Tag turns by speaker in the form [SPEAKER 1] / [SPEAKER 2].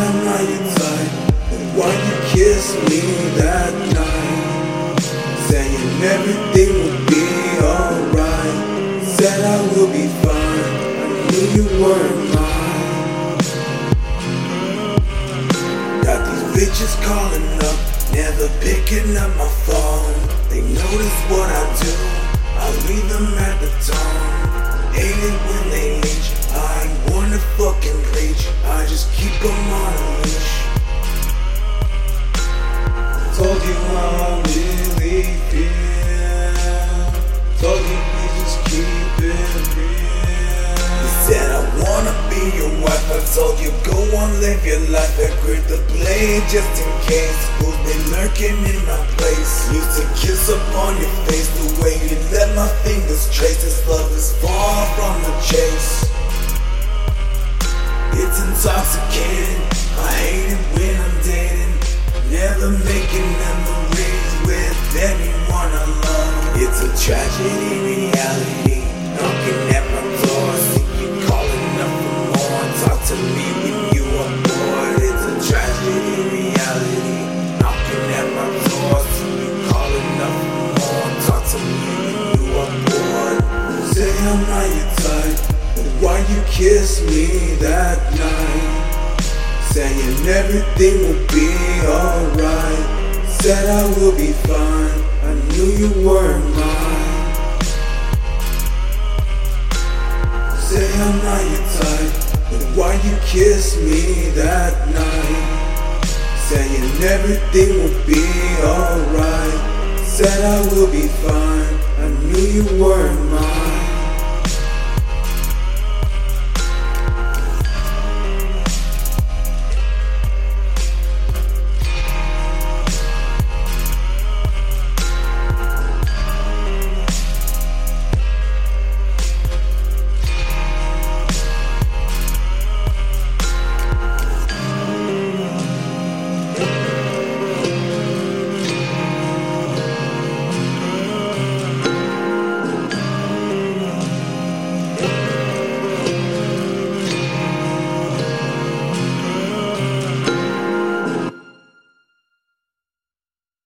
[SPEAKER 1] I'm not your why you kiss me that night? Saying everything will be alright. Said I will be fine. I knew you weren't mine. Got these bitches calling up, never picking up my phone. They notice what I do. I leave them at the tone. Hate it when they leech. I ain't wanna fucking preach. I just keep on wanna be your wife. I told you go on, live your life. I grip the blade just in case. Who's been lurking in my place? Used to kiss upon your face. The way you let my fingers trace. This love is far from the chase. It's intoxicating. I hate it when I'm dating. Never making memories with anyone I love. It's a tragedy I'm not your. But why you kiss me that night? Saying everything will be alright. Said I will be fine. I knew you weren't mine. Say I'm not your type, but why you kiss me that night? Saying everything will be alright. Said I will be fine. I knew you weren't mine.